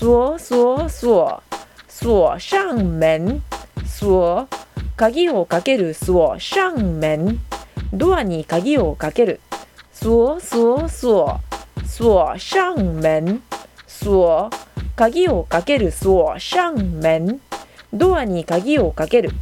锁锁锁锁上門锁鍵をかける锁上門ドアに鍵をかける。锁锁锁锁上門鎖鍵をかける锁上門ドアに鍵をかける。